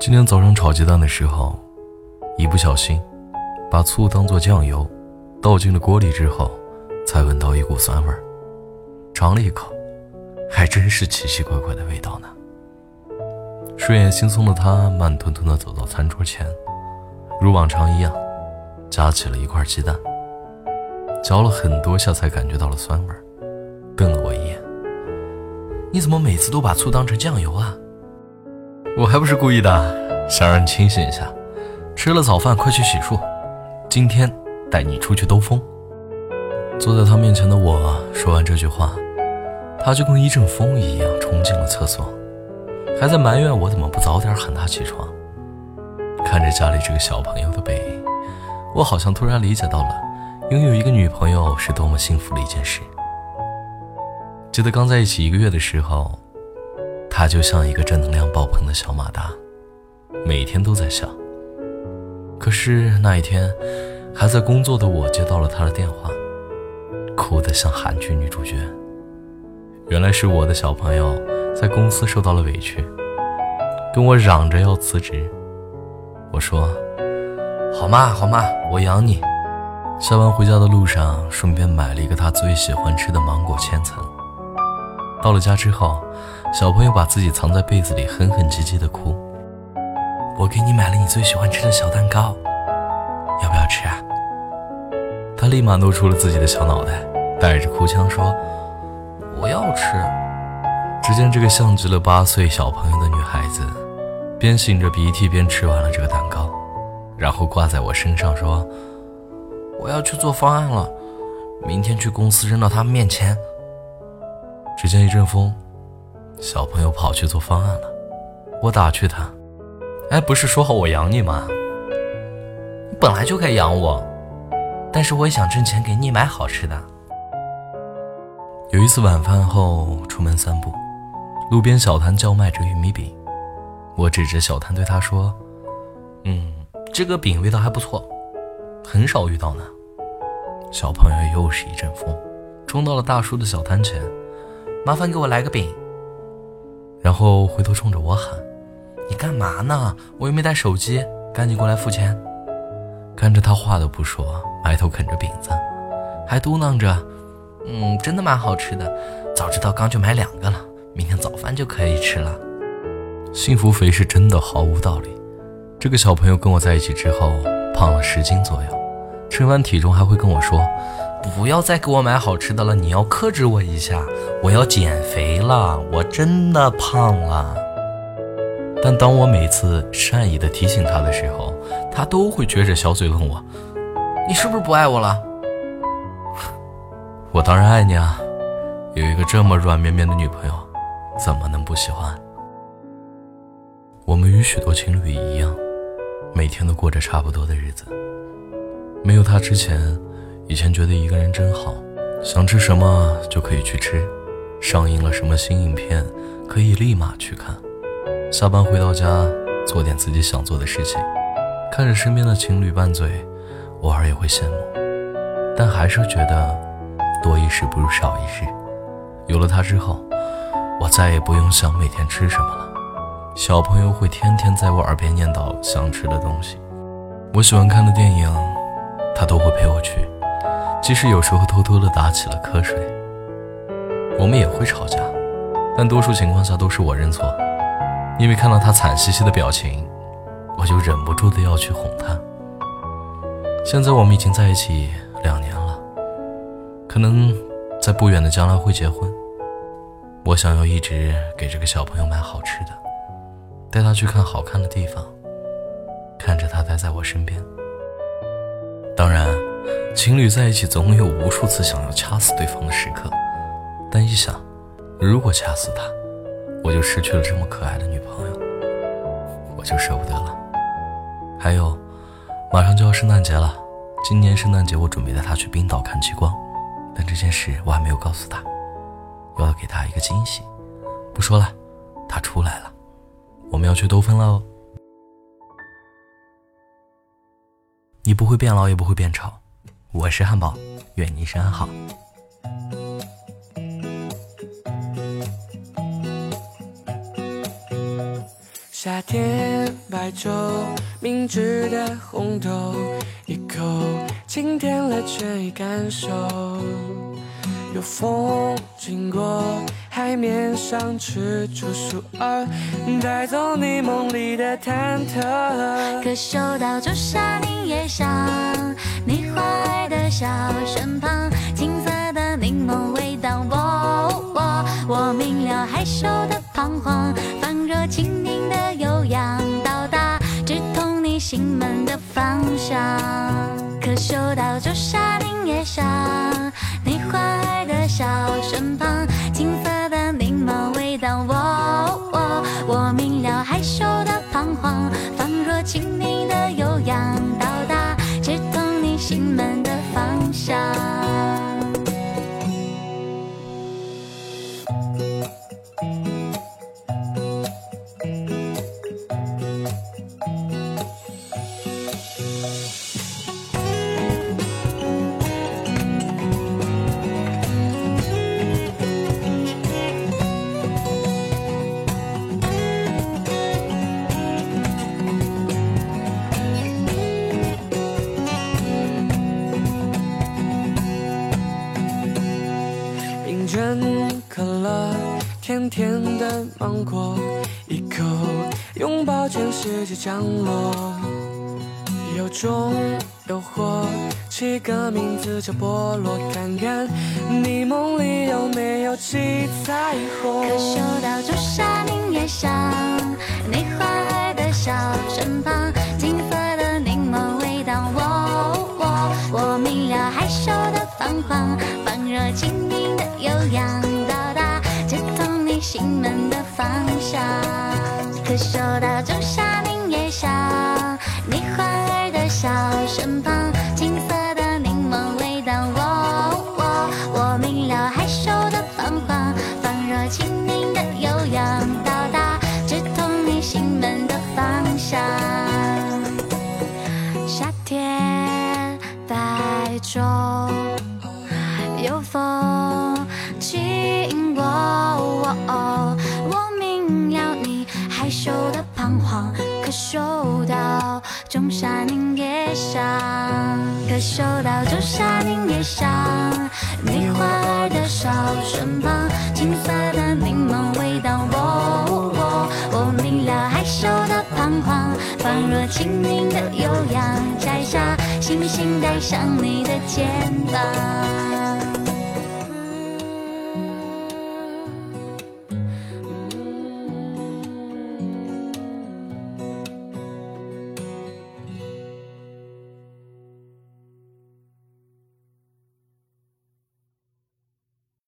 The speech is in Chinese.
今天早上炒鸡蛋的时候，一不小心把醋当做酱油倒进了锅里之后，才闻到一股酸味儿。尝了一口，还真是奇奇怪怪的味道呢。睡眼惺忪的他慢吞吞地走到餐桌前，如往常一样，夹起了一块鸡蛋，嚼了很多下才感觉到了酸味儿，瞪了我一眼：“你怎么每次都把醋当成酱油啊？”我还不是故意的，想让你清醒一下。吃了早饭，快去洗漱。今天带你出去兜风。坐在他面前的我说完这句话，他就跟一阵风一样冲进了厕所，还在埋怨我怎么不早点喊他起床。看着家里这个小朋友的背影，我好像突然理解到了拥有一个女朋友是多么幸福的一件事。记得刚在一起一个月的时候。他就像一个正能量爆棚的小马达，每天都在笑。可是那一天，还在工作的我接到了他的电话，哭得像韩剧女主角。原来是我的小朋友在公司受到了委屈，跟我嚷着要辞职。我说：“好嘛好嘛，我养你。”下班回家的路上，顺便买了一个他最喜欢吃的芒果千层。到了家之后。小朋友把自己藏在被子里，哼哼唧唧的哭。我给你买了你最喜欢吃的小蛋糕，要不要吃啊？他立马露出了自己的小脑袋，带着哭腔说：“我要吃。”只见这个像极了八岁小朋友的女孩子，边擤着鼻涕边吃完了这个蛋糕，然后挂在我身上说：“我要去做方案了，明天去公司扔到他们面前。”只见一阵风。小朋友跑去做方案了，我打趣他：“哎，不是说好我养你吗？你本来就该养我，但是我也想挣钱给你买好吃的。”有一次晚饭后出门散步，路边小摊叫卖着玉米饼，我指着小摊对他说：“嗯，这个饼味道还不错，很少遇到呢。”小朋友又是一阵风，冲到了大叔的小摊前：“麻烦给我来个饼。”然后回头冲着我喊：“你干嘛呢？我又没带手机，赶紧过来付钱。”看着他话都不说，埋头啃着饼子，还嘟囔着：“嗯，真的蛮好吃的。早知道刚就买两个了，明天早饭就可以吃了。”幸福肥是真的毫无道理。这个小朋友跟我在一起之后胖了十斤左右，称完体重还会跟我说。不要再给我买好吃的了，你要克制我一下，我要减肥了，我真的胖了。但当我每次善意的提醒他的时候，他都会撅着小嘴问我：“你是不是不爱我了？”我当然爱你啊，有一个这么软绵绵的女朋友，怎么能不喜欢？我们与许多情侣一样，每天都过着差不多的日子。没有他之前。以前觉得一个人真好，想吃什么就可以去吃，上映了什么新影片可以立马去看。下班回到家做点自己想做的事情，看着身边的情侣拌嘴，偶尔也会羡慕，但还是觉得多一事不如少一事。有了他之后，我再也不用想每天吃什么了。小朋友会天天在我耳边念叨想吃的东西，我喜欢看的电影，他都会陪我去。即使有时候偷偷的打起了瞌睡，我们也会吵架，但多数情况下都是我认错，因为看到他惨兮兮的表情，我就忍不住的要去哄他。现在我们已经在一起两年了，可能在不远的将来会结婚。我想要一直给这个小朋友买好吃的，带他去看好看的地方，看着他待在我身边。当然。情侣在一起总有无数次想要掐死对方的时刻，但一想，如果掐死他，我就失去了这么可爱的女朋友，我就舍不得了。还有，马上就要圣诞节了，今年圣诞节我准备带他去冰岛看极光，但这件事我还没有告诉他，我要给他一个惊喜。不说了，他出来了，我们要去兜风了哦。你不会变老，也不会变丑。我是汉堡，愿你一生安好。夏天白昼，明治的红豆，一口清甜了倦意感受。有风经过，海面上吃出树儿，带走你梦里的忐忑。可嗅到朱砂柠叶香，你花小身旁，青色的柠檬味道。我我我明了害羞的彷徨，仿若青柠的悠扬，到达直通你心门的方向。可嗅到仲夏柠叶香，你莞尔的笑身旁，真可乐，甜甜的芒果，一口拥抱全世界降落。有种诱惑，起个名字叫菠萝，看看你梦里有没有七彩虹。可嗅到朱砂柠叶香，你花儿的小身旁，金色的柠檬味道。我我我明了害羞的彷徨，仿若清到仲夏柠叶香，你花儿的小身旁，青色的柠檬味道。我我我明了害羞的彷徨，仿若青柠的悠扬，摘下星星戴上你的肩膀。